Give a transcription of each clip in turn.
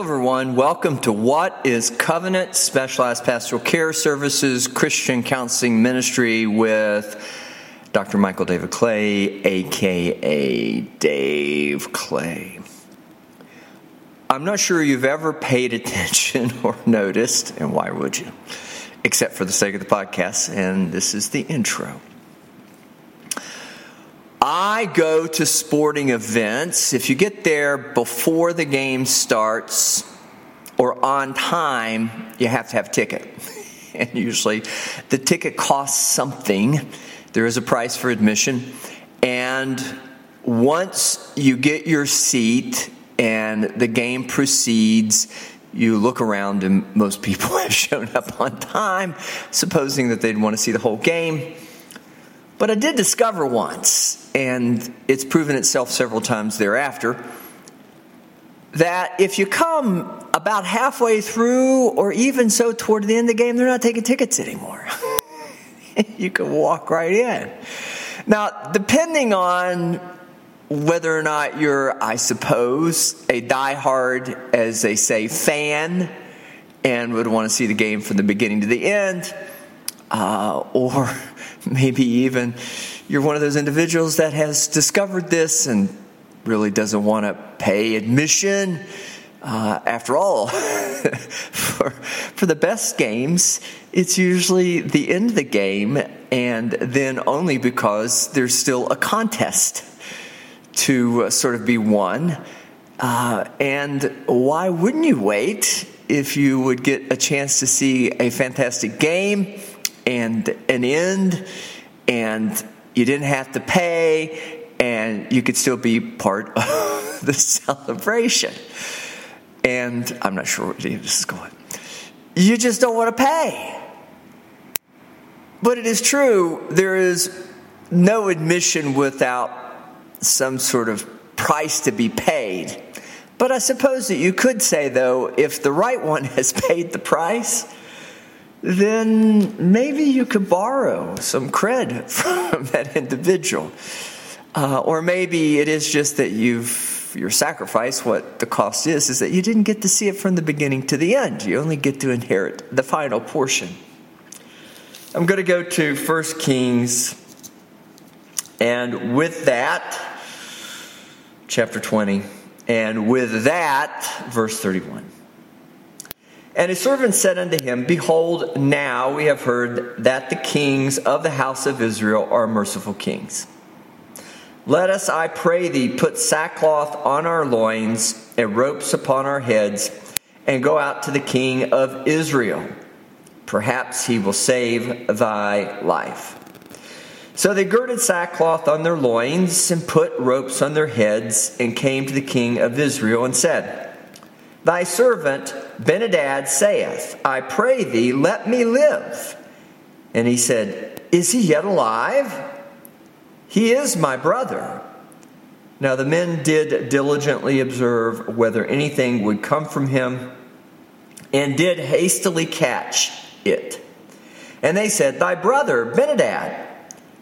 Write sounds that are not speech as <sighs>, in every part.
Everyone. Welcome to What is Covenant Specialized Pastoral Care Services Christian Counseling Ministry with Dr. Michael David Clay, aka Dave Clay. I'm not sure you've ever paid <laughs> attention or noticed, and why would you? Except for the sake of the podcast, and this is the intro. I go to sporting events. If you get there before the game starts or on time, you have to have a ticket. <laughs> And usually the ticket costs something. There is a price for admission. And once you get your seat and the game proceeds, you look around and most people <laughs> have shown up on time, supposing that they'd want to see the whole game. But I did discover once, and it's proven itself several times thereafter, that if you come about halfway through or even so toward the end of the game, they're not taking tickets anymore. <laughs> you can walk right in. Now, depending on whether or not you're, I suppose, a diehard, as they say, fan and would want to see the game from the beginning to the end, uh, or <laughs> maybe even you're one of those individuals that has discovered this and really doesn't want to pay admission. Uh, after all, <laughs> for, for the best games, it's usually the end of the game, and then only because there's still a contest to uh, sort of be won. Uh, and why wouldn't you wait if you would get a chance to see a fantastic game and an end, and you didn't have to pay, and you could still be part <laughs> of the celebration. And I'm not sure where this is going. You just don't want to pay. But it is true, there is no admission without some sort of price to be paid. But I suppose that you could say, though, if the right one <laughs> has paid the price, then maybe you could borrow some cred <laughs> from that individual. Uh, or maybe it is just that you've your sacrifice, what the cost is, is that you didn't get to see it from the beginning to the end. You only get to inherit the final portion. I'm going to go to 1 Kings, and with that, chapter 20, and with that, verse 31. And his servant said unto him, Behold, now we have heard that the kings of the house of Israel are merciful kings. Let us, I pray thee, put sackcloth on our loins and ropes upon our heads, and go out to the king of Israel. Perhaps he will save thy life. So they girded sackcloth on their loins and put ropes on their heads, and came to the king of Israel and said, Thy servant Benadad saith, I pray thee, let me live. And he said, Is he yet alive? He is my brother. Now the men did diligently observe whether anything would come from him, and did hastily catch it. And they said, Thy brother Benadad.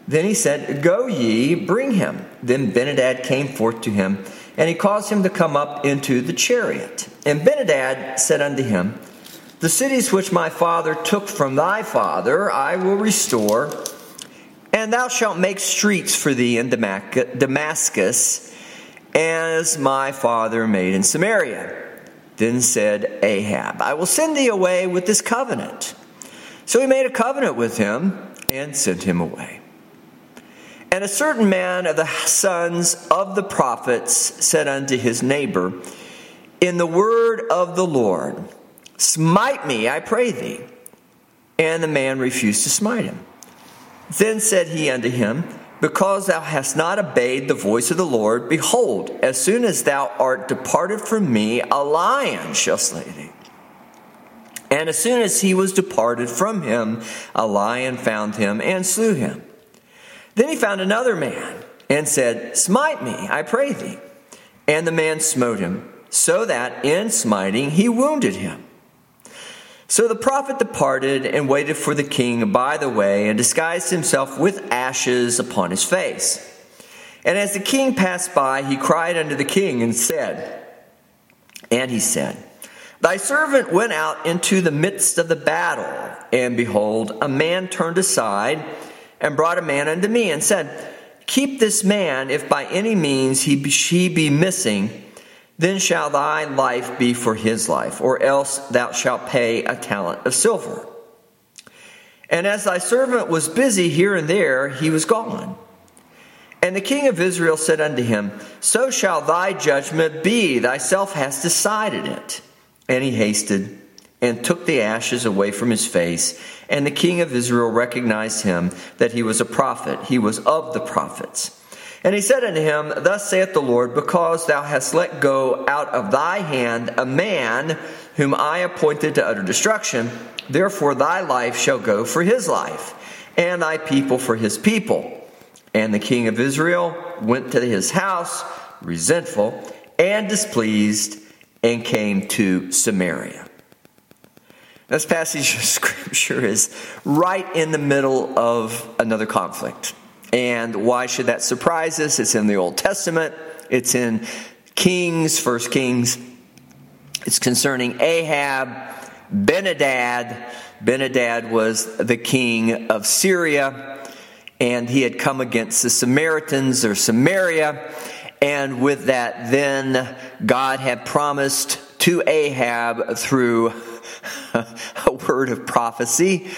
Then he said, Go ye, bring him. Then Benadad came forth to him and he caused him to come up into the chariot. And Benadad said unto him, The cities which my father took from thy father I will restore, and thou shalt make streets for thee in Damascus, as my father made in Samaria. Then said Ahab, I will send thee away with this covenant. So he made a covenant with him and sent him away. And a certain man of the sons of the prophets said unto his neighbor, In the word of the Lord, smite me, I pray thee. And the man refused to smite him. Then said he unto him, Because thou hast not obeyed the voice of the Lord, behold, as soon as thou art departed from me, a lion shall slay thee. And as soon as he was departed from him, a lion found him and slew him. Then he found another man and said, Smite me, I pray thee. And the man smote him, so that in smiting he wounded him. So the prophet departed and waited for the king by the way and disguised himself with ashes upon his face. And as the king passed by, he cried unto the king and said, And he said, Thy servant went out into the midst of the battle, and behold, a man turned aside and brought a man unto me and said, Keep this man, if by any means he be, he be missing, then shall thy life be for his life, or else thou shalt pay a talent of silver. And as thy servant was busy here and there, he was gone. And the king of Israel said unto him, So shall thy judgment be, thyself hast decided it. And he hasted and took the ashes away from his face. And the king of Israel recognized him that he was a prophet. He was of the prophets. And he said unto him, Thus saith the Lord, because thou hast let go out of thy hand a man whom I appointed to utter destruction, therefore thy life shall go for his life, and thy people for his people. And the king of Israel went to his house, resentful and displeased, and came to Samaria. This passage of scripture is right in the middle of another conflict. And why should that surprise us? It's in the Old Testament, it's in Kings, First Kings. It's concerning Ahab, Benadad. Benadad was the king of Syria, and he had come against the Samaritans or Samaria. And with that, then God had promised to Ahab through <laughs> a word of prophecy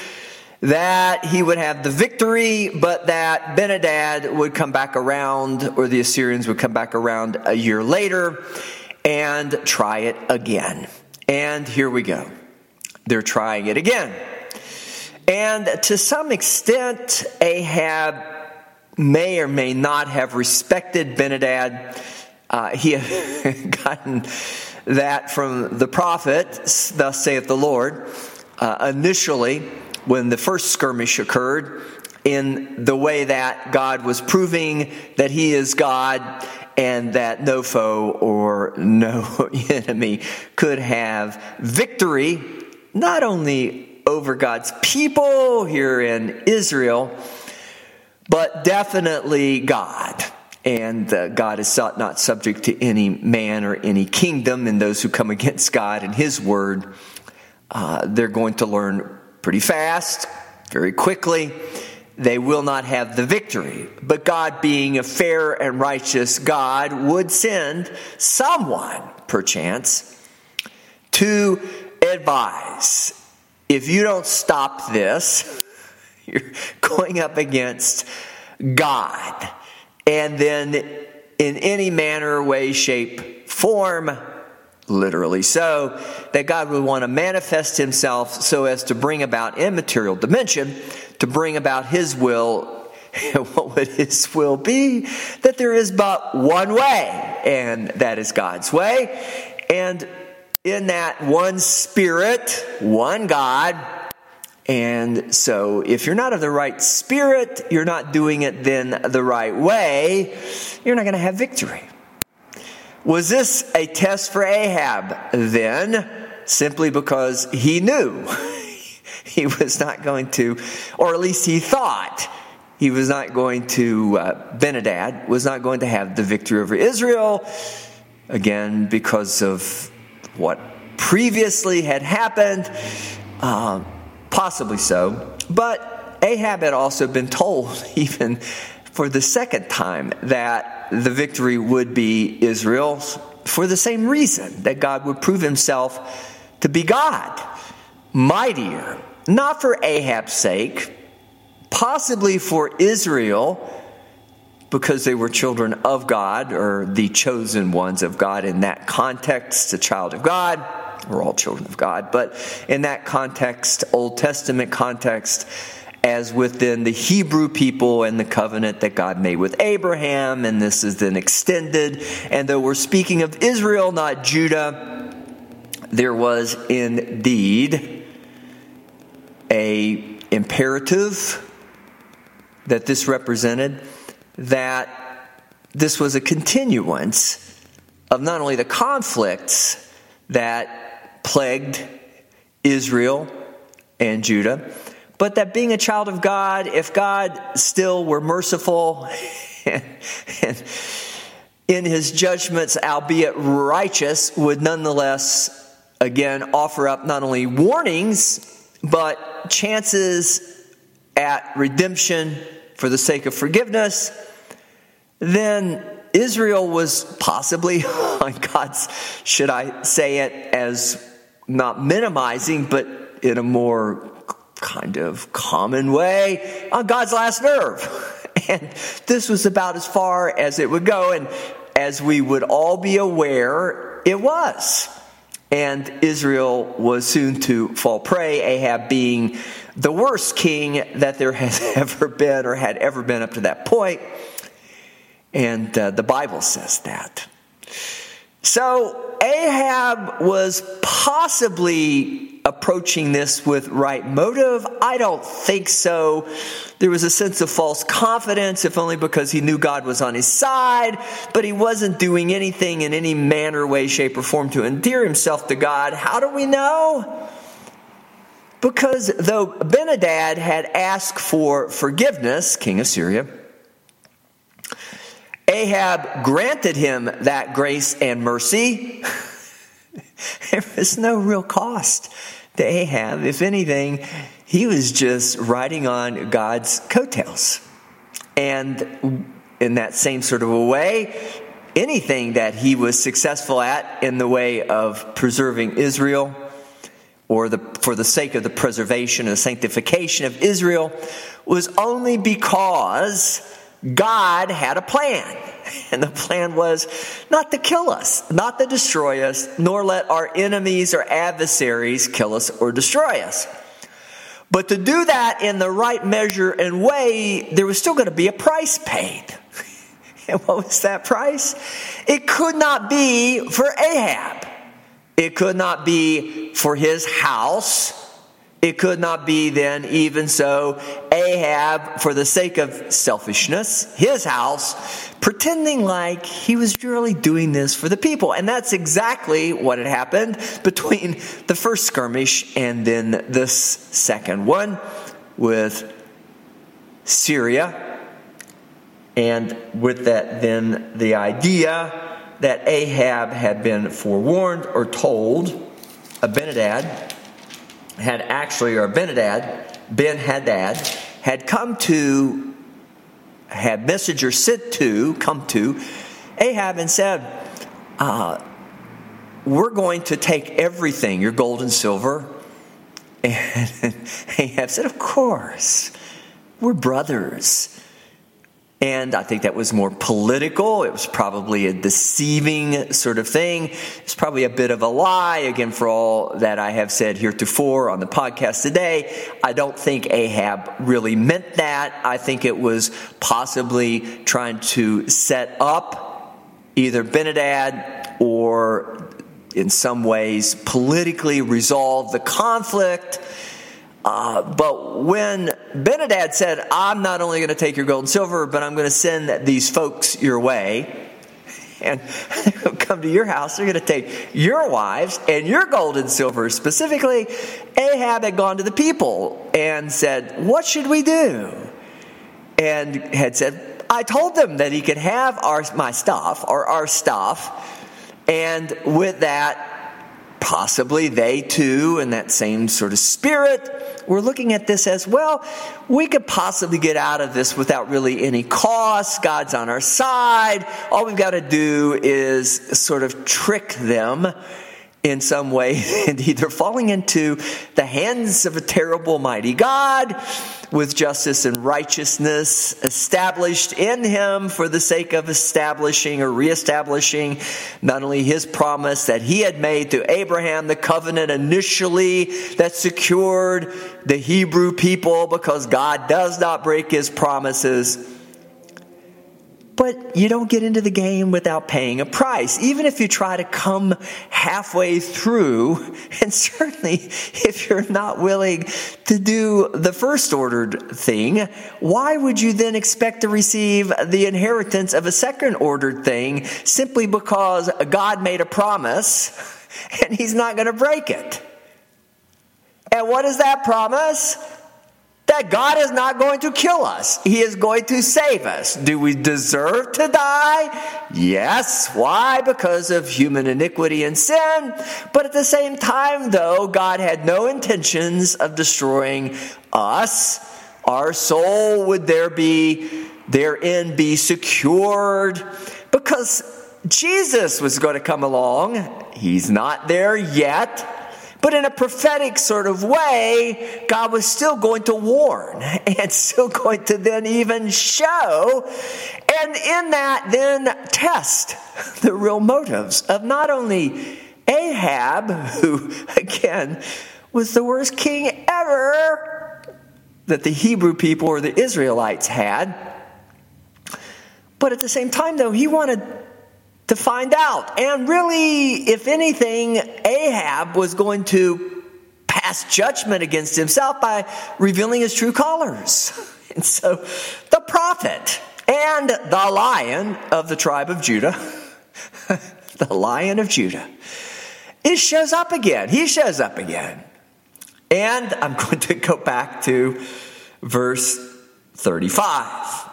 that he would have the victory, but that Benadad would come back around, or the Assyrians would come back around a year later and try it again. And here we go. They're trying it again. And to some extent, Ahab may or may not have respected Benadad. Uh, he <laughs> had gotten that from the prophet, thus saith the Lord, uh, initially when the first skirmish occurred, in the way that God was proving that He is God and that no foe or <laughs> no enemy could have victory, not only over God's people here in Israel, but definitely God. And uh, God is not subject to any man or any kingdom, and those who come against God and His word, uh, they're going to learn pretty fast, very quickly. They will not have the victory. But God, being a fair and righteous God, would send someone, perchance, to advise. If you don't stop this, <laughs> you're going up against God and then in any manner, way, shape, form, literally so, that God would want to manifest himself so as to bring about immaterial dimension, to bring about his will. <laughs> what would his will be? That there is but one way, and that is God's way. And in that one spirit, one God, and so, if you're not of the right spirit, you're not doing it then the right way, you're not going to have victory. Was this a test for Ahab then? Simply because he knew <laughs> he was not going to, or at least he thought he was not going to, uh, Benadad was not going to have the victory over Israel, again, because of what previously had happened. Um, Possibly so. But Ahab had also been told, <laughs> even for the second time, that the victory would be Israel's for the same reason that God would prove himself to be God, mightier, not for Ahab's sake, possibly for Israel, because they were children of God or the chosen ones of God in that context, the child of God we're all children of God. But in that context, Old Testament context, as within the Hebrew people and the covenant that God made with Abraham, and this is then extended. And though we're speaking of Israel, not Judah, there was indeed a imperative that this represented that this was a continuance of not only the conflicts that plagued Israel and Judah, but that being a child of God, if God still were merciful and, <laughs> and in his judgments, albeit righteous, would nonetheless again offer up not only warnings, but chances at redemption for the sake of forgiveness, then Israel was possibly, <laughs> on God's, should I say it as not minimizing, but in a more kind of common way, on God's last nerve. <laughs> And this was about as far as it would go. And as we would all be aware, it was. And Israel was soon to fall prey, Ahab being the worst king that there has <laughs> ever been or had ever been up to that point. And uh, the Bible says that. So Ahab was possibly approaching this with right motive. I don't think so. There was a sense of false confidence, if only because he knew God was on his side, but he wasn't doing anything in any manner, way, shape, or form to endear himself to God. How do we know? Because though Benadad had asked for forgiveness, king of Syria, Ahab granted him that grace and mercy. <laughs> there was no real cost to Ahab. If anything, he was just riding on God's coattails. And in that same sort of a way, anything that he was successful at in the way of preserving Israel or the, for the sake of the preservation and sanctification of Israel was only because God had a plan. <laughs> And the plan was not to kill us, not to destroy us, nor let our enemies or adversaries kill us or destroy us. But to do that in the right measure and way, there was still going to be a price paid. <laughs> And what was that price? It could not be for Ahab. It could not be for his house. It could not be then, even so, Ahab, for the sake of selfishness, his house, pretending like he was really doing this for the people. And that's exactly what had happened between the first skirmish and then this second one with Syria. And with that, then the idea that Ahab had been forewarned or told, Abinadab had actually, or Abinadab, Ben Hadad, had come to, had messenger sent to, come to Ahab and said, uh, We're going to take everything, your gold and silver. And <laughs> Ahab said, Of course, we're brothers. And I think that was more political. It was probably a deceiving sort of thing. It's probably a bit of a lie. Again, for all that I have said heretofore on the podcast today, I don't think Ahab really meant that. I think it was possibly trying to set up either Benadad or in some ways politically resolve the conflict uh, but when Benadad said, I'm not only going to take your gold and silver, but I'm going to send these folks your way, and they'll <laughs> come to your house, they're going to take your wives and your gold and silver specifically. Ahab had gone to the people and said, What should we do? And had said, I told them that he could have our, my stuff or our stuff. And with that, possibly they too, in that same sort of spirit, were looking at this as well, we could possibly get out of this without really any cost. God's on our side. All we've got to do is sort of trick them in some way <laughs> and either falling into the hands of a terrible, mighty God with justice and righteousness established in him for the sake of establishing or reestablishing not only his promise that he had made to Abraham, the covenant initially that secured the Hebrew people because God does not break his promises but you don't get into the game without paying a price. Even if you try to come halfway through, <laughs> and certainly if you're not willing to do the first ordered thing, why would you then expect to receive the inheritance of a second ordered thing simply because God made a promise <laughs> and He's not going to break it? And what is that promise? That God is not going to kill us. He is going to save us. Do we deserve to die? Yes. Why? Because of human iniquity and sin. But at the same time, though, God had no intentions of destroying us. Our soul would there be, therein be secured because Jesus was going to come along. He's not there yet. But in a prophetic sort of way, God was still going to warn <laughs> and still going to then even show, and in that, then test <laughs> the real motives of not only Ahab, <laughs> who, again, was the worst king ever that the Hebrew people or the Israelites had, but at the same time, though, he wanted to find out. And really, if anything, Ahab was going to pass judgment against himself by revealing his true colors. <laughs> And so the prophet and the lion of the tribe of Judah, <laughs> the lion of Judah, it shows up again. He shows up again. And I'm <laughs> going to go back to verse 35.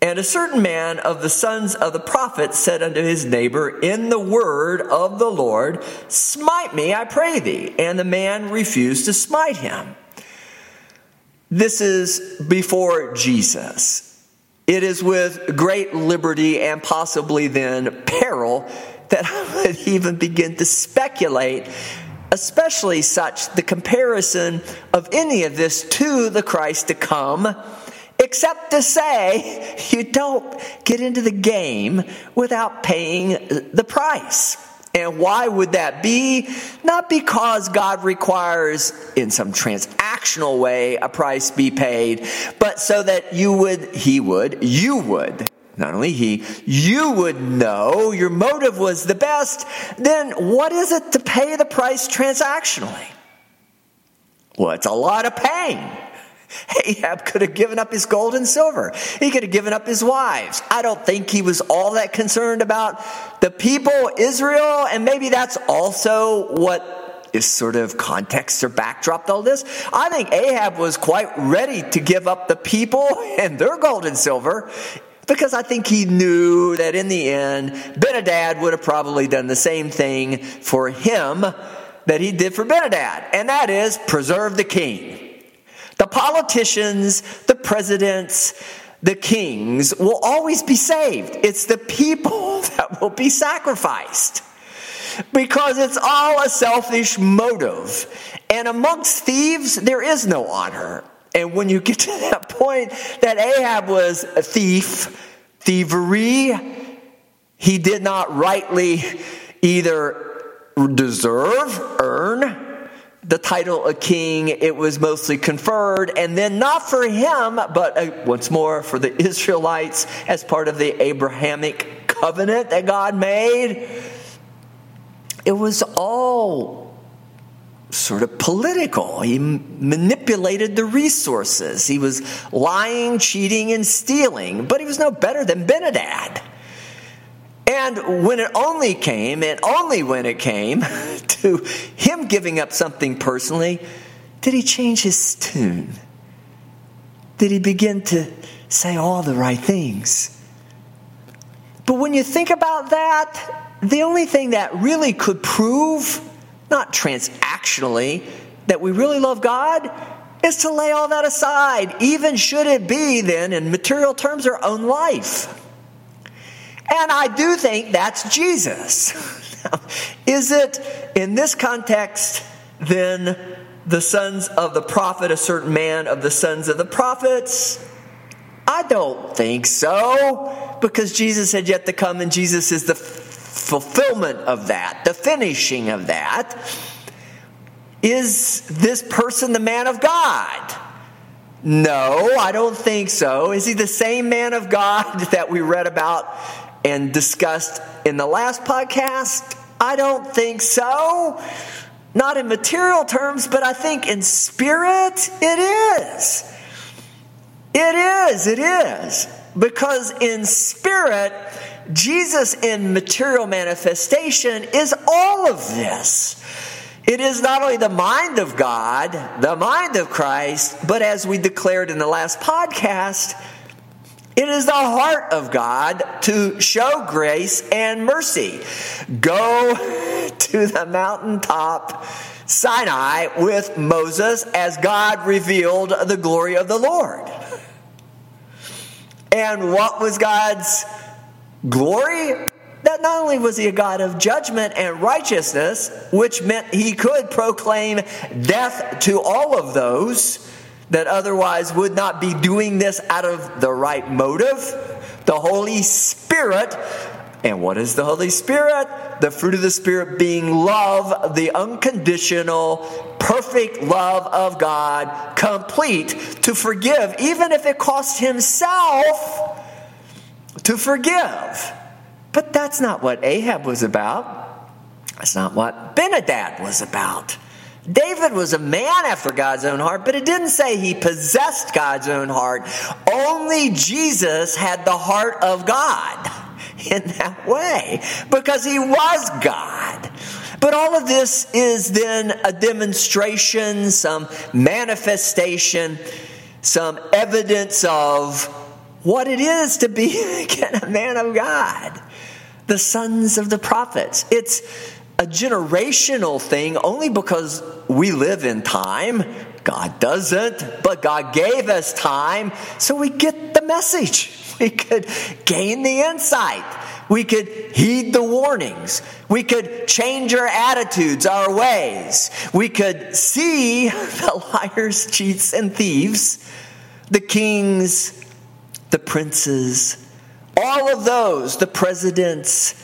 And a certain man of the sons of the prophets said unto his neighbor, In the word of the Lord, smite me, I pray thee. And the man refused to smite him. This is before Jesus. It is with great liberty and possibly then peril that I would <laughs> even begin to speculate, especially such the comparison of any of this to the Christ to come except to say you don't get into the game without paying the price. And why would that be? Not because God requires, in some transactional way, a price be paid, but so that you would, He would, you would, not only He, you would know your motive was the best. Then what is it to pay the price transactionally? Well, it's a lot of pain. <laughs> Ahab could have given up his gold and silver. He could have given up his wives. I don't think he was all that concerned about the people, Israel, and maybe that's also what is sort of context or backdrop to all this. I think Ahab was quite ready to give up the people <laughs> and their gold and silver because I think he knew that in the end, Benadad would have probably done the same thing for him that he did for Benadad, and that is preserve the king. The politicians, the presidents, the kings will always be saved. It's the people <laughs> that will be sacrificed because it's all a selfish motive. And amongst thieves, there is no honor. And when you get to <laughs> that point that Ahab was a thief, thievery, he did not rightly either deserve, earn, the title of king, it was mostly conferred, and then not for him, but uh, once more for the Israelites as part of the Abrahamic covenant that God made. It was all sort of political. He manipulated the resources. He was lying, cheating, and stealing, but he was no better than Benadad. And when it only came, and only when it came <laughs> to him giving up something personally, did he change his tune? Did he begin to say all the right things? But when you think about that, the only thing that really could prove, not transactionally, that we really love God is to lay all that aside, even should it be then, in material terms, our own life. And I do think that's Jesus. <laughs> is it in this context then the sons of the prophet, a certain man of the sons of the prophets? I don't think so, because Jesus had yet to come, and Jesus is the fulfillment of that, the finishing of that. Is this person the man of God? No, I don't think so. Is he the same man of God <laughs> that we read about and discussed in the last podcast? I don't think so. Not in material terms, but I think in spirit, it is. It is, it is. Because in spirit, Jesus in material manifestation is all of this. It is not only the mind of God, the mind of Christ, but as we declared in the last podcast, it is the heart of God to show grace and mercy. Go <laughs> to the mountaintop Sinai with Moses as God revealed the glory of the Lord. And what was God's glory? That not only was he a God of judgment and righteousness, which meant he could proclaim death to all of those that otherwise would not be doing this out of the right motive. The Holy Spirit. And what is the Holy Spirit? The fruit of the Spirit being love, the unconditional, perfect love of God, complete to forgive, even if it costs Himself to forgive. But that's not what Ahab was about. That's not what Benadad was about. David was a man after God's own heart, but it didn't say he possessed God's own heart. Only Jesus had the heart of God <laughs> in that way because he was God. But all of this is then a demonstration, some manifestation, some evidence of what it is to be <laughs> again a man of God. The sons of the prophets. It's a generational thing only because we live in time. God doesn't, but God gave us time so we get the message. <laughs> We could gain the insight. We could heed the warnings. We could change our attitudes, our ways. We could see <laughs> the liars, cheats, and thieves, the kings, the princes, all of those, the presidents,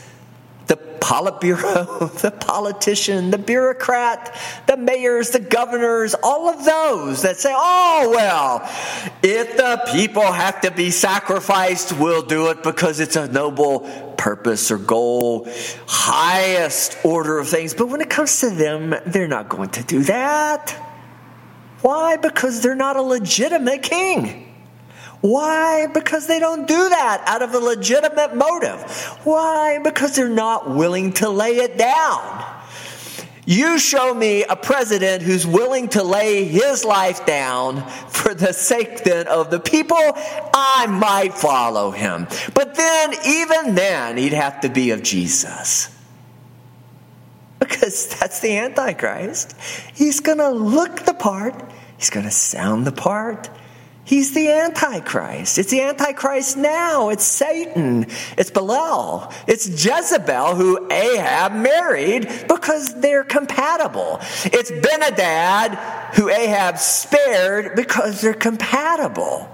Politburo, <laughs> the politician, the bureaucrat, the mayors, the governors, all of those that say, oh, well, if the people have to be sacrificed, we'll do it because it's a noble purpose or goal, highest order of things. But when it comes to them, they're not going to do that. Why? Because they're not a legitimate king. Why? Because they don't do that out of a legitimate motive. Why? Because they're not willing to lay it down. You show me a president who's willing to lay his life down for the sake then of the people, I might follow him. But then, even then, he'd have to be of Jesus. Because that's the Antichrist. He's going to look the part, he's going to sound the part, He's the Antichrist. It's the Antichrist now. It's Satan. It's Belial. It's Jezebel, who Ahab married because they're compatible. It's Benadad, who Ahab spared because they're compatible.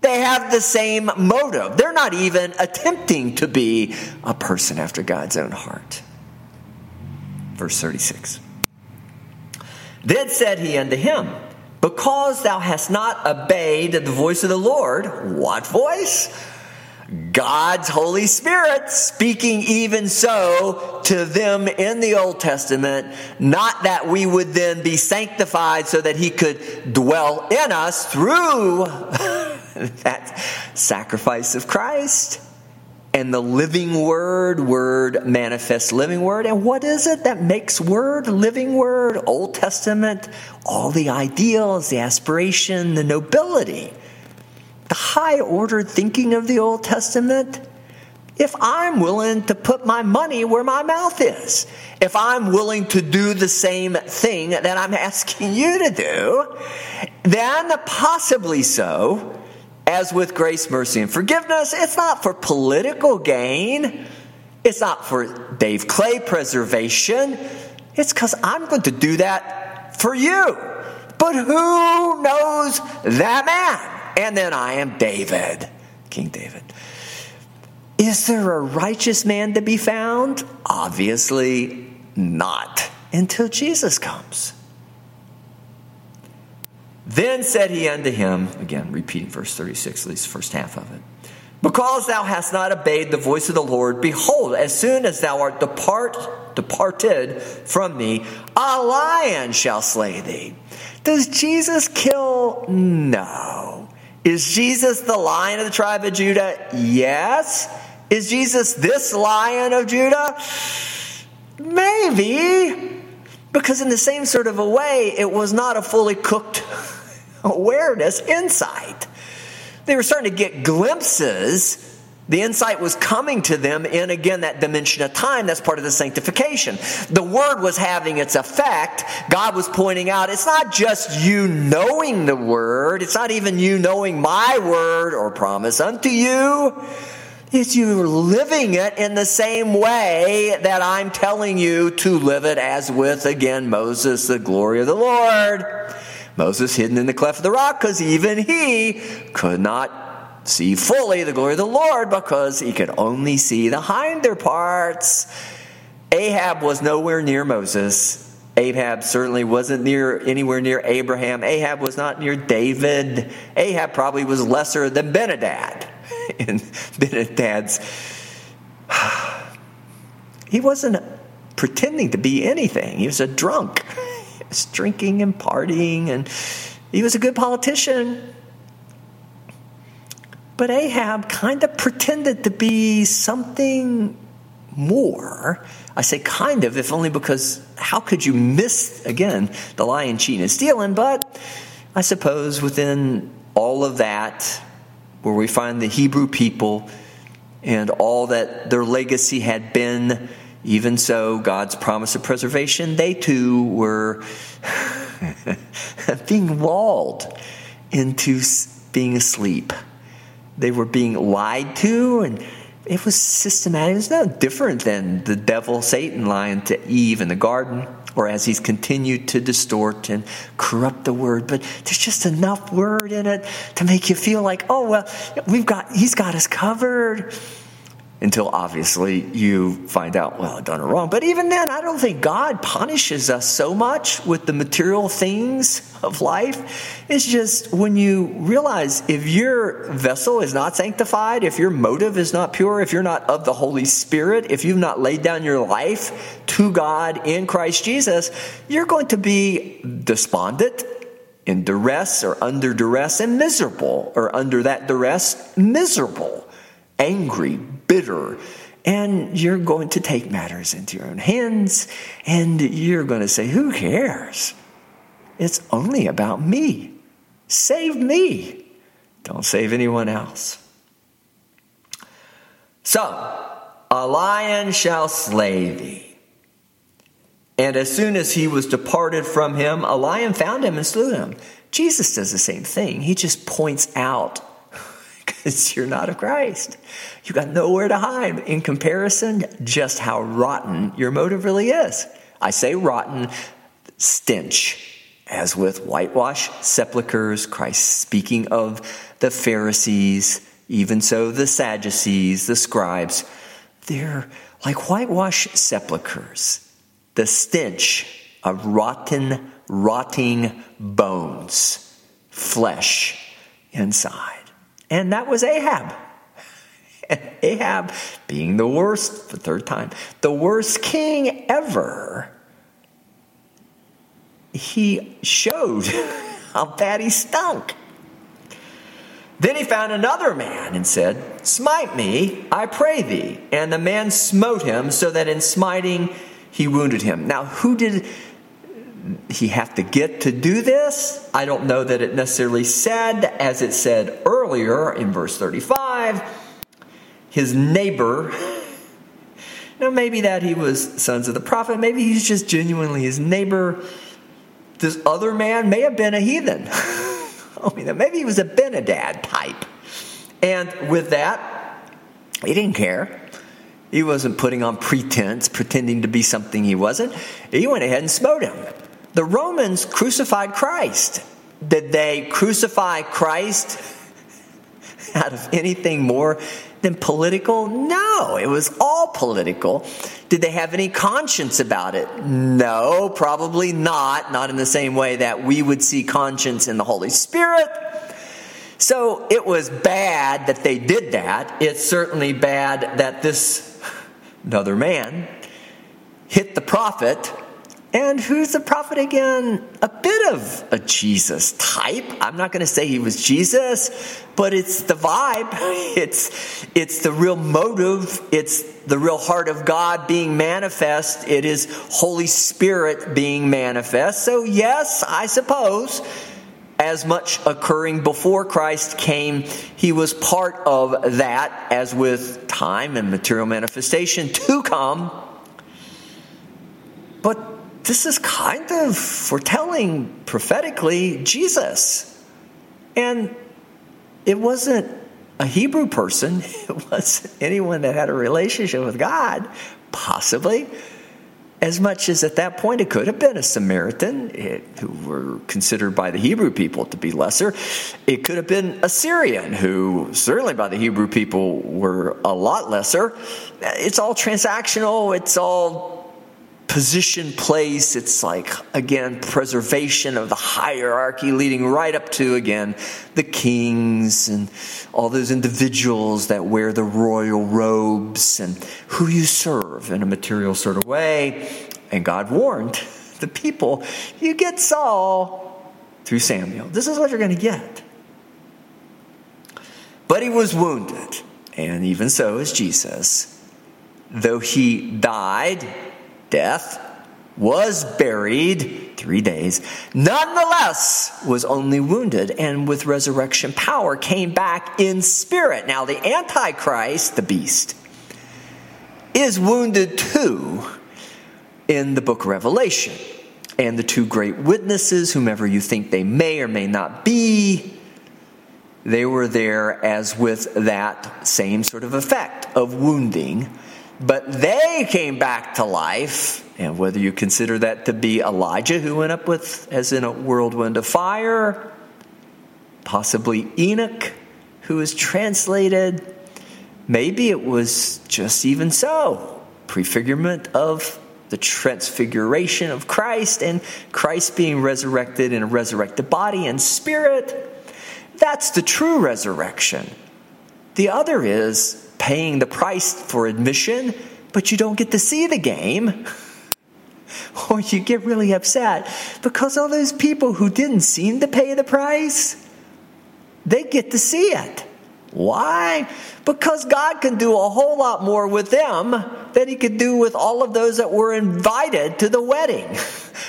They have the same motive. They're not even attempting to be a person after God's own heart. Verse 36. Then said he unto him, because thou hast not obeyed the voice of the Lord. What voice? God's Holy Spirit speaking even so to them in the Old Testament, not that we would then be sanctified so that He could dwell in us through <laughs> that sacrifice of Christ and the living word, word manifests living word. And what is it that makes word living word? Old Testament, all the ideals, the aspiration, the nobility, the high ordered thinking of the Old Testament. If I'm willing to put my money where my mouth is, if I'm willing to do the same thing that I'm <laughs> asking you to do, then possibly so, as with grace, mercy, and forgiveness, it's not for political gain. It's not for Dave Clay preservation. It's because I'm going to do that for you. But who knows that man? And then I am David, King David. Is there a righteous man to be found? Obviously not until Jesus comes. Then said he unto him, again repeating verse 36, at least the first half of it, Because thou hast not obeyed the voice of the Lord, behold, as soon as thou art depart, departed from me, a lion shall slay thee. Does Jesus kill? No. Is Jesus the lion of the tribe of Judah? Yes. Is Jesus this lion of Judah? Maybe. Because, in the same sort of a way, it was not a fully cooked awareness, insight. They were starting to get glimpses. The insight was coming to them in, again, that dimension of time. That's part of the sanctification. The word was having its effect. God was pointing out it's not just you knowing the word, it's not even you knowing my word or promise unto you. It's you living it in the same way that I'm telling you to live it, as with, again, Moses, the glory of the Lord. Moses hidden in the cleft of the rock because even he could not see fully the glory of the Lord because he could only see the hinder parts. Ahab was nowhere near Moses. Ahab certainly wasn't near anywhere near Abraham. Ahab was not near David. Ahab probably was lesser than Benadad. <laughs> In Benadad's, <sighs> he wasn't pretending to be anything. He was a drunk <laughs> was drinking and partying, and he was a good politician. But Ahab kind of pretended to be something more. I say kind of, if only because how could you miss, again, the lying, cheating, and stealing? But I suppose within all of that, where we find the Hebrew people and all that their legacy had been even so, God's promise of preservation, they too were <laughs> being lulled into being asleep. They were being lied to, and it was systematic. It was no different than the devil, Satan, lying to Eve in the garden, or as he's continued to distort and corrupt the word. But there's just enough word in it to make you feel like, oh, well, we've got, he's got us covered until obviously you find out, well, I've done it wrong. But even then, I don't think God punishes us so much with the material things of life. It's just when you realize if your vessel is not sanctified, if your motive is not pure, if you're not of the Holy Spirit, if you've not laid down your life to God in Christ Jesus, you're going to be despondent, in duress or under duress, and miserable, or under that duress, miserable, angry, bitter. And you're going to take matters into your own hands and you're going to say, Who cares? It's only about me. Save me. Don't save anyone else. So, a lion shall slay thee. And as soon as he was departed from him, a lion found him and slew him. Jesus does the same thing. He just points out because <laughs> you're not of Christ. You got nowhere to hide. In comparison, just how rotten your motive really is. I say rotten, stench. As with whitewash sepulchres, Christ speaking of the Pharisees, even so the Sadducees, the scribes, they're like whitewash sepulchres, the stench of rotten, rotting bones, flesh inside. And that was Ahab. Ahab being the worst, the third time, the worst king ever, he showed <laughs> how bad he stunk. Then he found another man and said, Smite me, I pray thee. And the man smote him, so that in smiting he wounded him. Now, who did he have to get to do this? I don't know that it necessarily said, as it said earlier in verse 35, his neighbor. <laughs> Now, maybe that he was sons of the prophet, maybe he's just genuinely his neighbor. This other man may have been a heathen. <laughs> I mean, maybe he was a Benadad type. And with that, he didn't care. He wasn't putting on pretense, pretending to be something he wasn't. He went ahead and smote him. The Romans crucified Christ. Did they crucify Christ <laughs> out of anything more than political? No, it was all political. Did they have any conscience about it? No, probably not. Not in the same way that we would see conscience in the Holy Spirit. So it was bad that they did that. It's certainly bad that this <laughs> another man hit the prophet and who's the prophet again? A bit of a Jesus type. I'm not going to say he was Jesus, but it's the vibe. <laughs> It's, it's the real motive. It's the real heart of God being manifest. It is Holy Spirit being manifest. So, yes, I suppose as much occurring before Christ came, he was part of that, as with time and material manifestation to come. But this is kind of foretelling prophetically Jesus. And it wasn't a Hebrew person, <laughs> it was anyone that had a relationship with God, possibly as much as at that point it could have been a Samaritan it, who were considered by the Hebrew people to be lesser. It could have been a Syrian who, certainly by the Hebrew people, were a lot lesser. It's all transactional, it's all position, place. It's like, again, preservation of the hierarchy leading right up to, again, the kings and all those individuals that wear the royal robes and who you serve in a material sort of way. And God warned the people, you get Saul through Samuel. This is what you're going to get. But he was wounded, and even so is Jesus. Though he died, death, was buried three days, nonetheless was only wounded, and with resurrection power came back in spirit. Now, the Antichrist, the beast, is wounded too in the book of Revelation. And the two great witnesses, whomever you think they may or may not be, they were there as with that same sort of effect of wounding but they came back to life. And whether you consider that to be Elijah who went up with, as in a whirlwind of fire, possibly Enoch who is translated, maybe it was just even so prefigurement of the transfiguration of Christ and Christ being resurrected in a resurrected body and spirit. That's the true resurrection. The other is paying the price for admission, but you don't get to see the game. <laughs> or you get really upset because all those people who didn't seem to pay the price, they get to see it. Why? Because God can do a whole lot more with them than He could do with all of those that were invited to the wedding.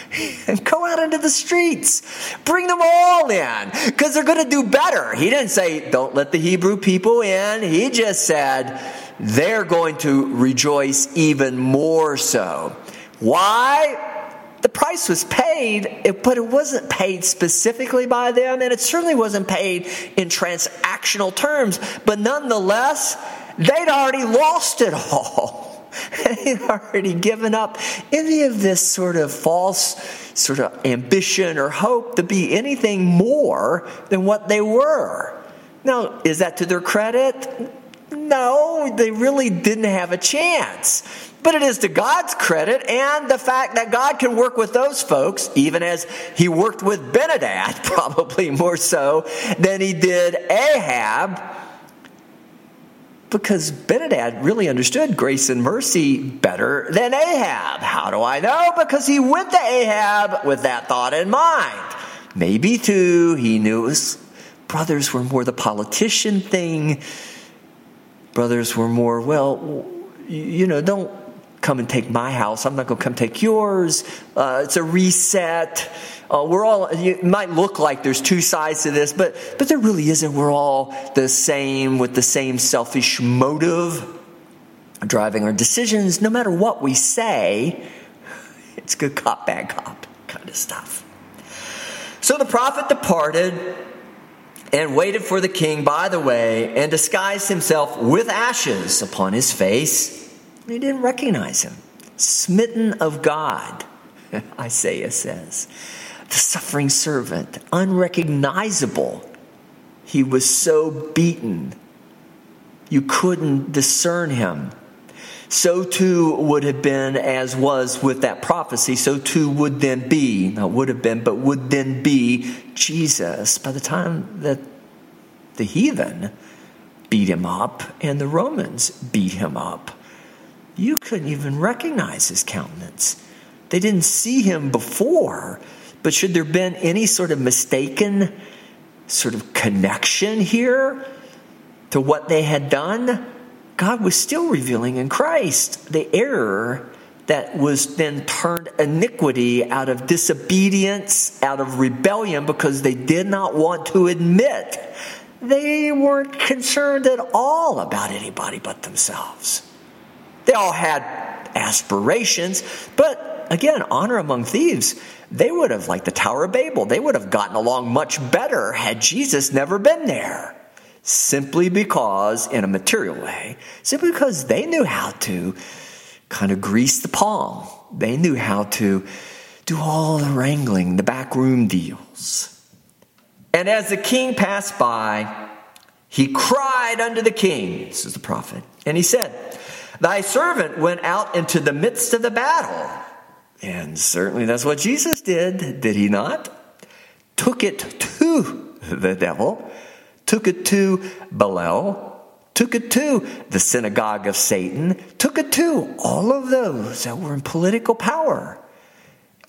<laughs> and go out into the streets. Bring them all in because they're going to do better. He didn't say, don't let the Hebrew people in. He just said, they're going to rejoice even more so. Why? The price was paid, but it wasn't paid specifically by them, and it certainly wasn't paid in transactional terms. But nonetheless, they'd already lost it all. <laughs> They'd already given up any of this sort of false sort of ambition or hope to be anything more than what they were. Now, is that to their credit? No, they really didn't have a chance. But it is to God's credit and the fact that God can work with those folks, even as he worked with Ben-hadad, <laughs> probably more so than he did Ahab, because Ben-hadad really understood grace and mercy better than Ahab. How do I know? Because he went to Ahab with that thought in mind. Maybe too, he knew his brothers were more the politician thing. Brothers were more, well, you know, don't come and take my house. I'm not going to come take yours. Uh, it's a reset. Uh, we're all, it might look like there's two sides to this, but, but there really isn't. We're all the same with the same selfish motive driving our decisions. No matter what we say, it's good cop, bad cop kind of stuff. So the prophet departed and waited for the king by the way and disguised himself with ashes upon his face they didn't recognize him. Smitten of God, <laughs> Isaiah says. The suffering servant, unrecognizable. He was so beaten, you couldn't discern him. So too would have been, as was with that prophecy, so too would then be, not would have been, but would then be Jesus by the time that the heathen beat him up and the Romans beat him up you couldn't even recognize his countenance. They didn't see him before, But should there have been any sort of mistaken sort of connection here to what they had done? God was still revealing in Christ the error that was then turned iniquity out of disobedience, out of rebellion, because they did not want to admit they weren't concerned at all about anybody but themselves. They all had aspirations, but again, honor among thieves, they would have, like the Tower of Babel, they would have gotten along much better had Jesus never been there. Simply because, in a material way, simply because they knew how to kind of grease the palm. They knew how to do all the wrangling, the backroom deals. And as the king passed by, he cried unto the king, this is the prophet, and he said, Thy servant went out into the midst of the battle. And certainly that's what Jesus did, did he not? Took it to the devil, took it to Belial, took it to the synagogue of Satan, took it to all of those that were in political power,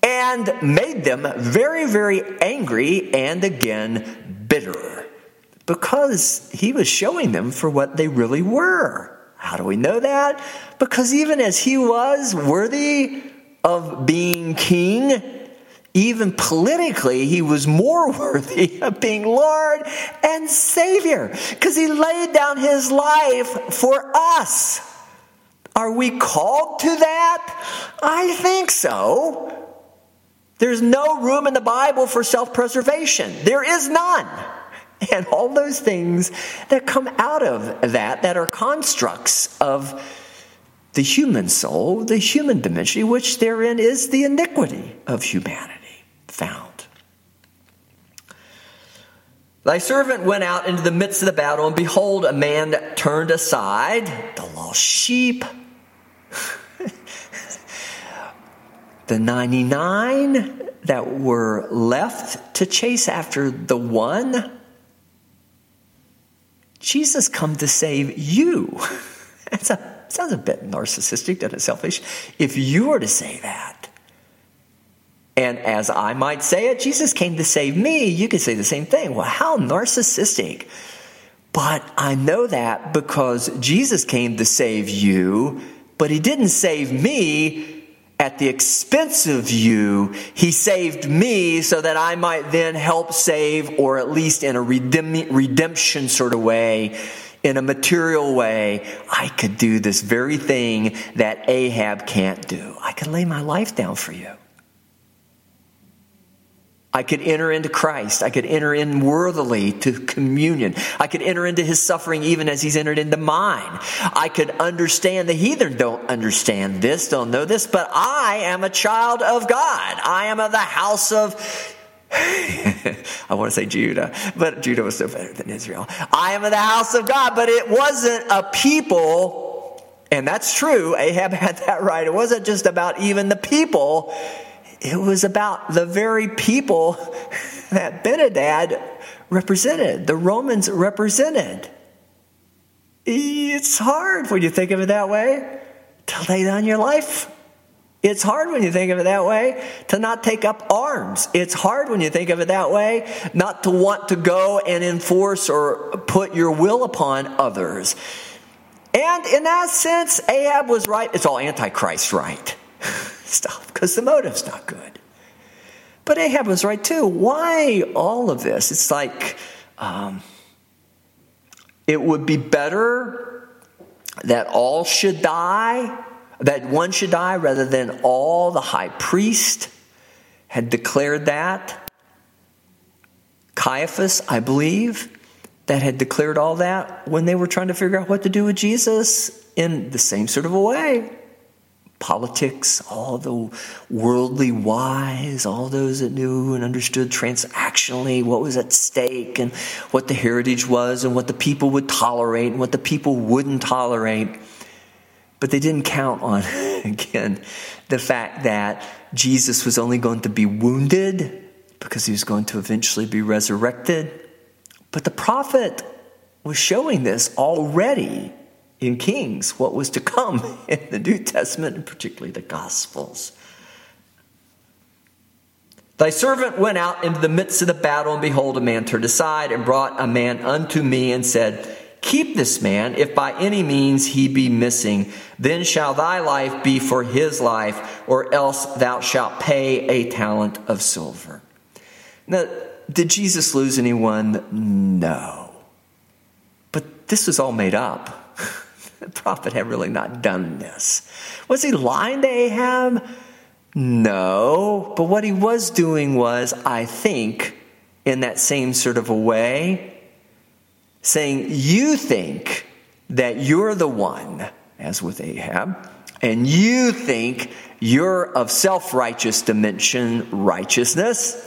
and made them very, very angry and again bitter because he was showing them for what they really were. How do we know that? Because even as he was worthy of being king, even politically, he was more <laughs> worthy of being Lord and Savior because he laid down his life for us. Are we called to that? I think so. There's no room in the Bible for self preservation, there is none. <laughs> And all those things that come out of that, that are constructs of the human soul, the human dimension, which therein is the iniquity of humanity found. Thy servant went out into the midst of the battle, and behold, a man turned aside, the lost sheep. <laughs> the 99 that were left to chase after the one. Jesus come to save you. <laughs> A, sounds a bit narcissistic, doesn't it? Selfish. If you were to say that, and as I might say it, Jesus came to save me. You could say the same thing. Well, how narcissistic. But I know that because Jesus came to save you, but he didn't save me at the expense of you. He saved me so that I might then help save, or at least in a redemption sort of way, in a material way, I could do this very thing that Ahab can't do. I could lay my life down for you. I could enter into Christ. I could enter in worthily to communion. I could enter into his suffering even as he's entered into mine. I could understand the heathen don't understand this, don't know this, but I am a child of God. I am of the house of <laughs> I want to say Judah, but Judah was so better than Israel. I am of the house of God, but it wasn't a people, and that's true. Ahab had that right. It wasn't just about even the people it was about the very people that Ben-hadad represented, the Romans represented. It's hard when you think of it that way to lay down your life. It's hard when you think of it that way to not take up arms. It's hard when you think of it that way not to want to go and enforce or put your will upon others. And in that sense, Ahab was right. It's all Antichrist right <laughs> stuff because the motive's not good. But Ahab was right too. Why all of this? It's like um, it would be better that all should die, that one should die, rather than all. The high priest had declared that. Caiaphas, I believe, that had declared all that when they were trying to figure out what to do with Jesus in the same sort of a way politics, all the worldly wise, all those that knew and understood transactionally what was at stake and what the heritage was and what the people would tolerate and what the people wouldn't tolerate. But they didn't count on, <laughs> again, the fact that Jesus was only going to be wounded because he was going to eventually be resurrected. But the prophet was showing this already in Kings what was to come <laughs> in the New Testament and particularly the Gospels. Thy servant went out into the midst of the battle, and behold, a man turned aside and brought a man unto me and said, Keep this man, if by any means he be missing, then shall thy life be for his life, or else thou shalt pay a talent of silver. Now, did Jesus lose anyone? No. But this was all made up. The <laughs> prophet had really not done this. Was he lying to Ahab? No, but what he was doing was, I think, in that same sort of a way, saying, You think that you're the one, as with Ahab, and you think you're of self righteous dimension righteousness.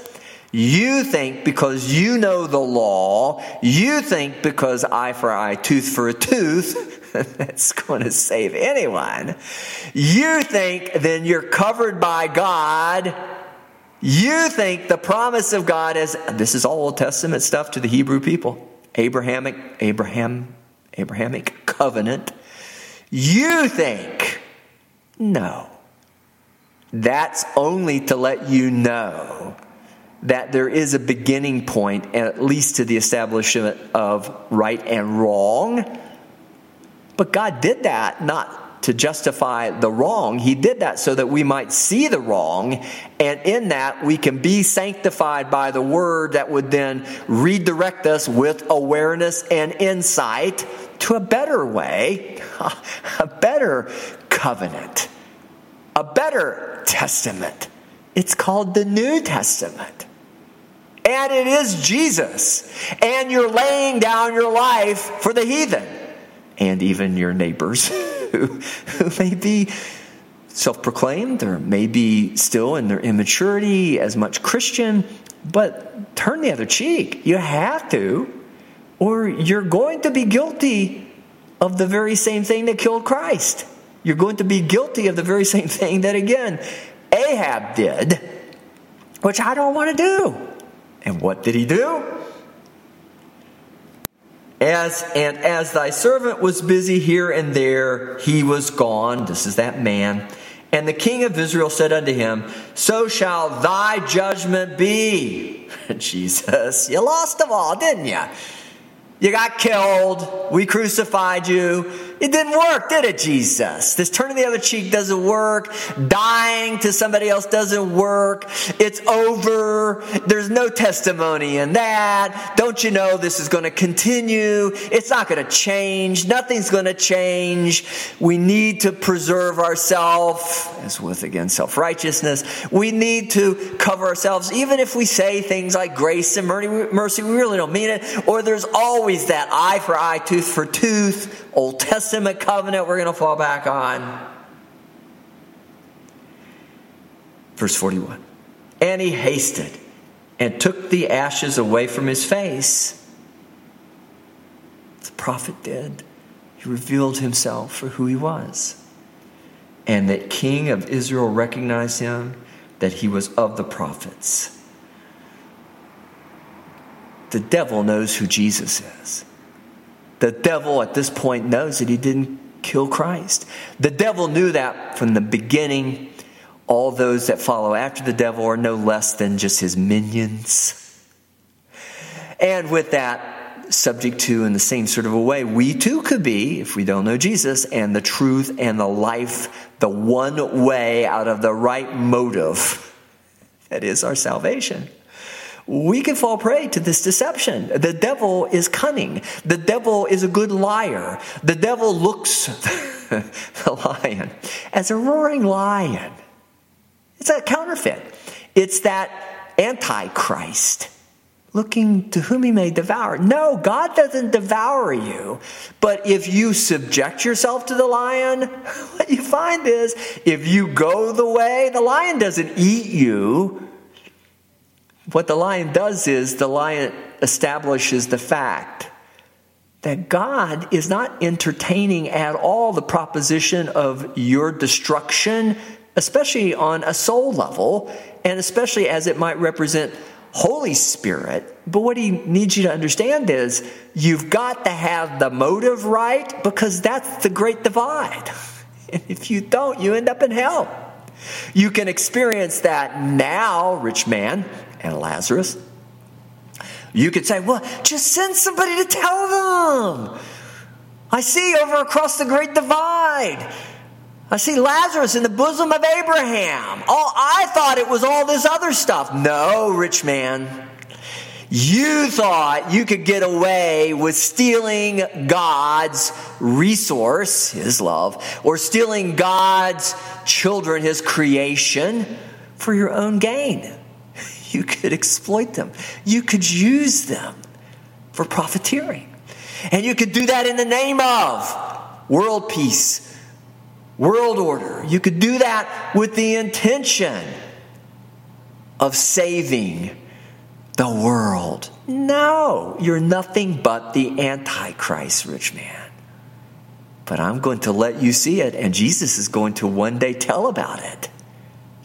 You think because you know the law, you think because eye for eye, tooth for a tooth, <laughs> that's going to save anyone. You think then you're covered by God. You think the promise of God is this is all Old Testament stuff to the Hebrew people. Abrahamic, Abraham, Abrahamic covenant. You think, no. That's only to let you know that there is a beginning point, at least to the establishment of right and wrong but God did that not to justify the wrong. He did that so that we might see the wrong, and in that we can be sanctified by the word that would then redirect us with awareness and insight to a better way, <laughs> a better covenant, a better testament. It's called the New Testament. And it is Jesus. And you're laying down your life for the heathen and even your neighbors <laughs> who, who may be self proclaimed or maybe still in their immaturity as much Christian, but turn the other cheek. You have to, or you're going to be guilty of the very same thing that killed Christ. You're going to be guilty of the very same <laughs> thing that, again, Ahab did, which I don't want to do. And what did he do? As, and as thy servant was busy here and there, he was gone. This is that man. And the king of Israel said unto him, So shall thy judgment be. <laughs> Jesus, you lost them all, didn't you? You got killed. We crucified you. It didn't work, did it, Jesus? This turning the other cheek doesn't work. Dying to somebody else doesn't work. It's over. There's no testimony in that. Don't you know this is going to continue? It's not going to change. Nothing's going to change. We need to preserve ourselves, as with again self righteousness. We need to cover ourselves, even if we say things like grace and mercy, we really don't mean it. Or there's always that eye for eye, tooth for tooth Old Testament covenant we're going to fall back on. Verse 41. And he hasted and took the ashes away from his face. The prophet did. He revealed himself for who he was. And that king of Israel recognized him, that he was of the prophets. The devil knows who Jesus is. The devil at this point knows that he didn't kill Christ. The devil knew that from the beginning. All those that follow after the devil are no less than just his minions. And with that, subject to in the same sort of a way, we too could be, if we don't know Jesus and the truth and the life, the one way out of the right motive that is our salvation we can fall prey to this deception. The devil is cunning. The devil is a good liar. The devil looks <laughs> the lion as a roaring lion. It's a counterfeit. It's that antichrist looking to whom he may devour. No, God doesn't devour you. But if you subject yourself to the lion, <laughs> what you find is if you go the way, the lion doesn't eat you what the lion does is the lion establishes the fact that God is not entertaining at all the proposition of your destruction, especially on a soul level, and especially as it might represent Holy Spirit. But what he needs you to understand is you've got to have the motive right because that's the great divide. <laughs> And if you don't, you end up in hell. You can experience that now, rich man and Lazarus. You could say, well, just send somebody to tell them. I see over across the great divide. I see Lazarus in the bosom of Abraham. All I thought it was all this other stuff. No, rich man. You thought you could get away with stealing God's resource, His love, or stealing God's children, His creation, for your own gain. <laughs> You could exploit them, you could use them for profiteering. And you could do that in the name of world peace, world order. You could do that with the intention of saving the world. No, you're nothing but the Antichrist, rich man. But I'm going to let you see it, and Jesus is going to one day tell about it.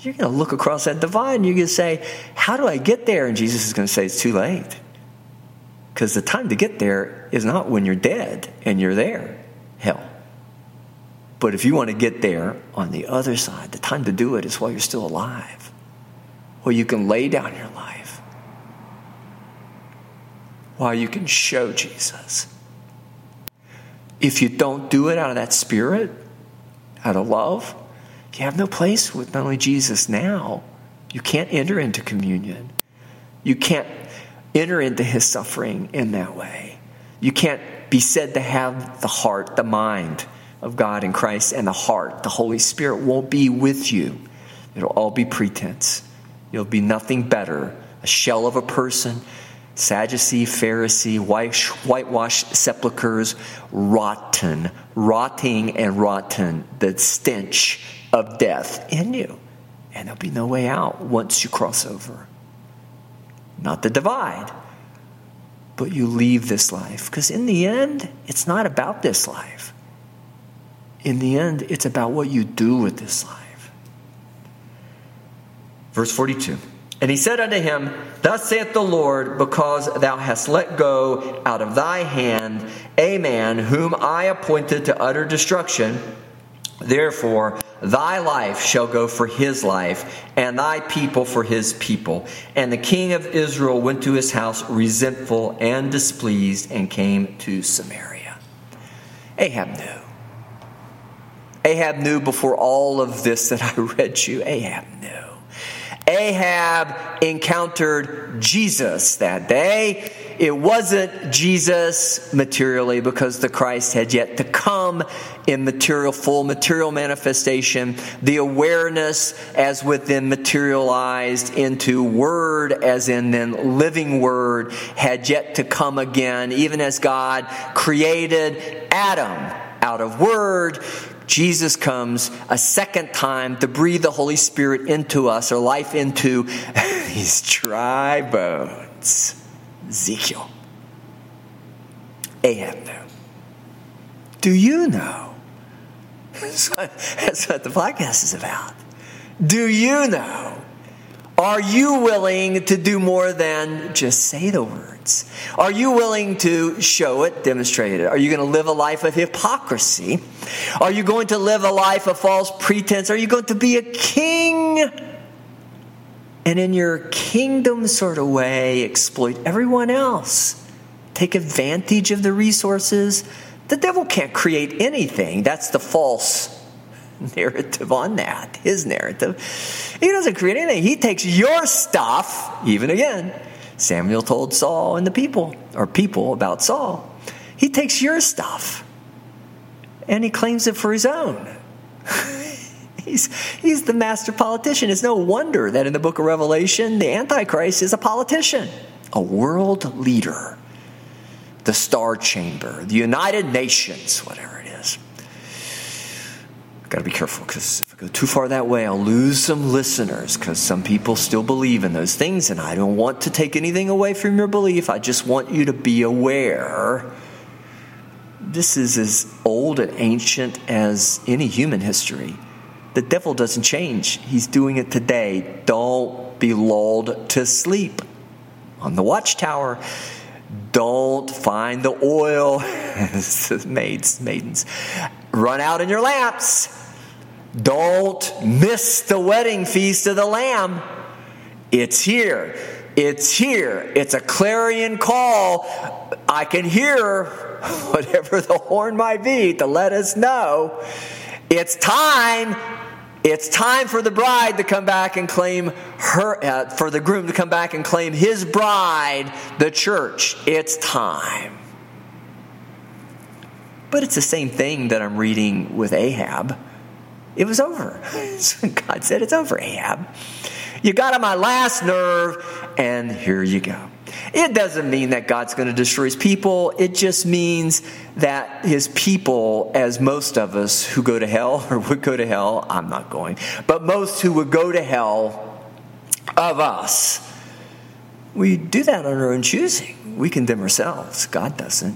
You're going to look across that divide and you're going to say, How do I get there? And Jesus is going to say, It's too late. Because the time to get there is not when you're dead and you're there, hell. But if you want to get there on the other side, the time to do it is while you're still alive. Or you can lay down your life while you can show Jesus. If you don't do it out of that spirit, out of love, you have no place with not only Jesus now, you can't enter into communion. You can't enter into his suffering in that way. You can't be said to have the heart, the mind of God in Christ, and the heart, the Holy Spirit won't be with you. It'll all be pretense. You'll be nothing better, a shell of a person Sadducee, Pharisee, whitewashed sepulchres, rotten, rotting and rotten, the stench of death in you. And there'll be no way out once you cross over. Not the divide, but you leave this life. Because in the end, it's not about this life. In the end, it's about what you do with this life. Verse 42. And he said unto him, Thus saith the Lord, because thou hast let go out of thy hand a man whom I appointed to utter destruction, therefore thy life shall go for his life, and thy people for his people. And the king of Israel went to his house resentful and displeased, and came to Samaria. Ahab knew. Ahab knew before all of this that I <laughs> read you. Ahab knew. Ahab encountered Jesus that day. It wasn't Jesus materially because the Christ had yet to come in material, full material manifestation. The awareness as within materialized into word as in then living word had yet to come again, even as God created Adam out of word Jesus comes a second time to breathe the Holy Spirit into us, or life into <laughs> these dry bones. Ezekiel. Ahab uh, knew. Do you know? <laughs> That's what the podcast is about. Do you know? Are you willing to do more than just say the words? Are you willing to show it, demonstrate it? Are you going to live a life of hypocrisy? Are you going to live a life of false pretense? Are you going to be a king? And in your kingdom sort of way, exploit everyone else. Take advantage of the resources. The devil can't create anything. That's the false <laughs> narrative on that, his narrative. He doesn't create anything. He takes your stuff, even again, Samuel told Saul and the people, or people about Saul. He takes your stuff and he claims it for his own. <laughs> he's, he's the master politician. It's no wonder that in the book of Revelation, the Antichrist is a politician, a world leader, the Star Chamber, the United Nations, whatever it is. i Got to be careful because if I go too far that way, I'll lose some listeners because some people still believe in those things, and I don't want to take anything away from your belief. I just want you to be aware. This is as old and ancient as any human history. The devil doesn't change, he's doing it today. Don't be lulled to sleep on the watchtower. Don't find the oil, <laughs> maids, maidens, run out in your lamps. Don't miss the wedding feast of the Lamb. It's here. It's here. It's a clarion call. I can hear <laughs> whatever the horn might be to let us know it's time. It's time for the bride to come back and claim her, uh, for the groom to come back and claim his bride, the church. It's time. But it's the same thing that I'm reading with Ahab. It was over. <laughs> God said, It's over, Ahab. You got on my last nerve, and here you go. It doesn't mean that God's going to destroy his people. It just means that his people, as most of us who go to hell <laughs> or would go to hell, I'm not going, but most who would go to hell of us, we do that on our own choosing. We condemn ourselves. God doesn't.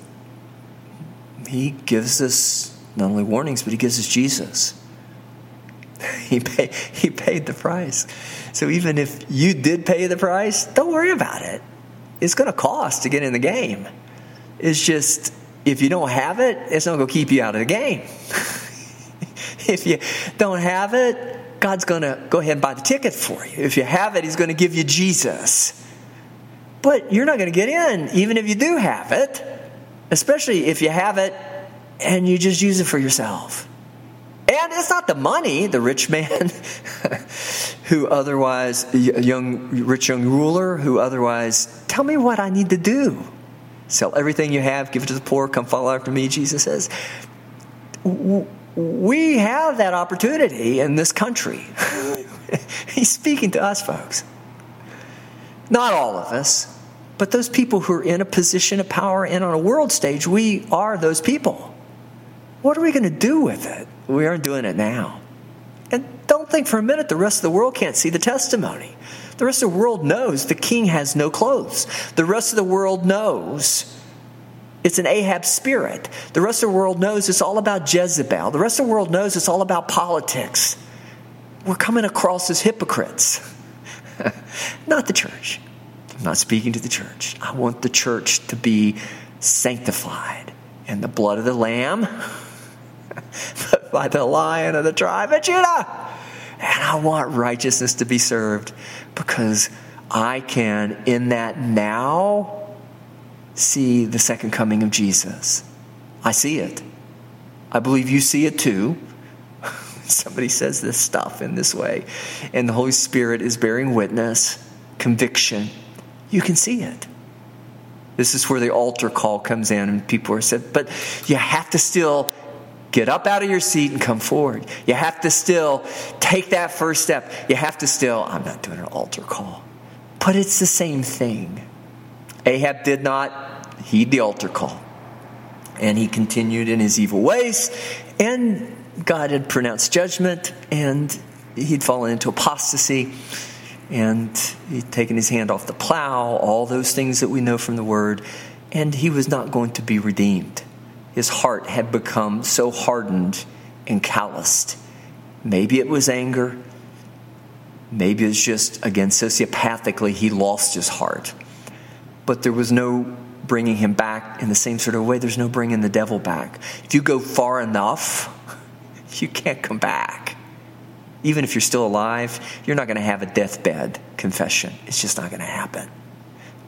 He gives us not only warnings, but he gives us Jesus. <laughs> He, pay, he paid the price. So even if you did pay the price, don't worry about it. It's going to cost to get in the game. It's just, if you don't have it, it's not going to keep you out of the game. <laughs> if you don't have it, God's going to go ahead and buy the ticket for you. If you have it, He's going to give you Jesus. But you're not going to get in, even if you do have it, especially if you have it and you just use it for yourself. And it's not the money, the rich man <laughs> who otherwise, young, rich young ruler who otherwise, tell me what I need to do. Sell everything you have, give it to the poor, come follow after me, Jesus says. We have that opportunity in this country. <laughs> He's speaking to us, folks. Not all of us, but those people who are in a position of power and on a world stage, we are those people. What are we going to do with it? We aren't doing it now. And don't think for a minute the rest of the world can't see the testimony. The rest of the world knows the king has no clothes. The rest of the world knows it's an Ahab spirit. The rest of the world knows it's all about Jezebel. The rest of the world knows it's all about politics. We're coming across as hypocrites. <laughs> not the church. I'm not speaking to the church. I want the church to be sanctified in the blood of the Lamb <laughs> by the lion of the tribe of Judah. And I want righteousness to be served because I can, in that now, see the second coming of Jesus. I see it. I believe you see it too. <laughs> Somebody says this stuff in this way, and the Holy Spirit is bearing witness, conviction. You can see it. This is where the altar call comes in, and people are said, but you have to still Get up out of your seat and come forward. You have to still take that first step. You have to still, I'm not doing an altar call. But it's the same thing. Ahab did not heed the altar call. And he continued in his evil ways. And God had pronounced judgment. And he'd fallen into apostasy. And he'd taken his hand off the plow, all those things that we know from the word. And he was not going to be redeemed his heart had become so hardened and calloused. Maybe it was anger. Maybe it's just, again, sociopathically, he lost his heart. But there was no bringing him back in the same sort of way. There's no bringing the devil back. If you go far enough, <laughs> you can't come back. Even if you're still alive, you're not going to have a deathbed confession. It's just not going to happen.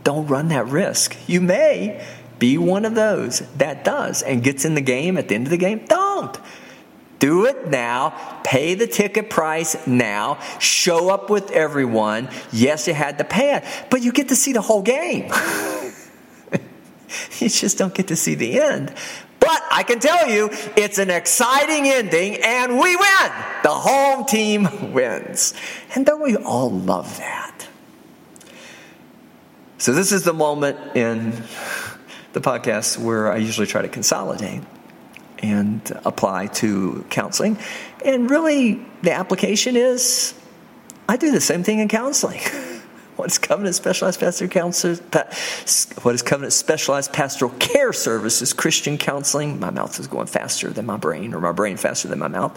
Don't run that risk. You may, be one of those that does and gets in the game at the end of the game. Don't. Do it now. Pay the ticket price now. Show up with everyone. Yes, you had to pay it, but you get to see the whole game. <laughs> you just don't get to see the end. But I can tell you, it's an exciting ending, and we win. The home team wins. And don't we all love that? So, this is the moment in the podcast where I usually try to consolidate and apply to counseling. And really, the application is I do the same thing in counseling. <laughs> what is Covenant Specialized Pastoral Counselor? What is Covenant Specialized Pastoral Care Services? Christian counseling. My mouth is going faster than my brain, or my brain faster than my mouth.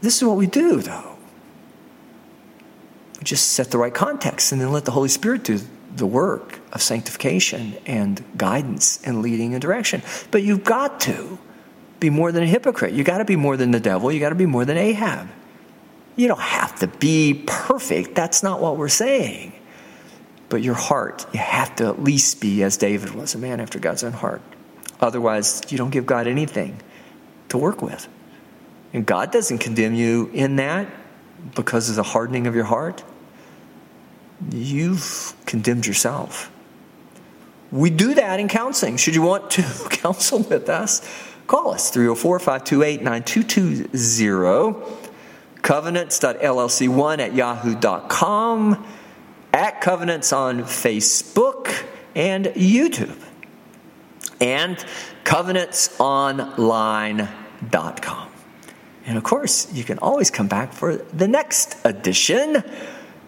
This is what we do, though. We just set the right context and then let the Holy Spirit do the work of sanctification and guidance and leading and direction. But you've got to. be more than a hypocrite. You've got to be more than the devil. You've got to be more than Ahab. You don't have to be perfect. That's not what we're saying. But your heart, you have to at least be as David was, a man after God's own heart. Otherwise, you don't give God anything to work with. And God doesn't condemn you in that because of the hardening of your heart. You've condemned yourself. We do that in counseling. Should you want to <laughs> counsel with us, call us 304 528 9220, covenants.llc1 at yahoo.com, at covenants on Facebook and YouTube, and covenantsonline.com. And of course, you can always come back for the next edition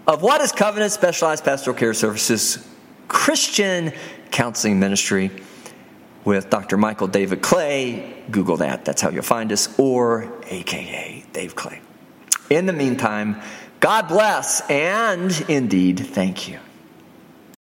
of What is Covenant Specialized Pastoral Care Services Christian Counseling Ministry with Dr. Michael David Clay. Google that, that's how you'll find us, or AKA Dave Clay. In the meantime, God bless and indeed thank you.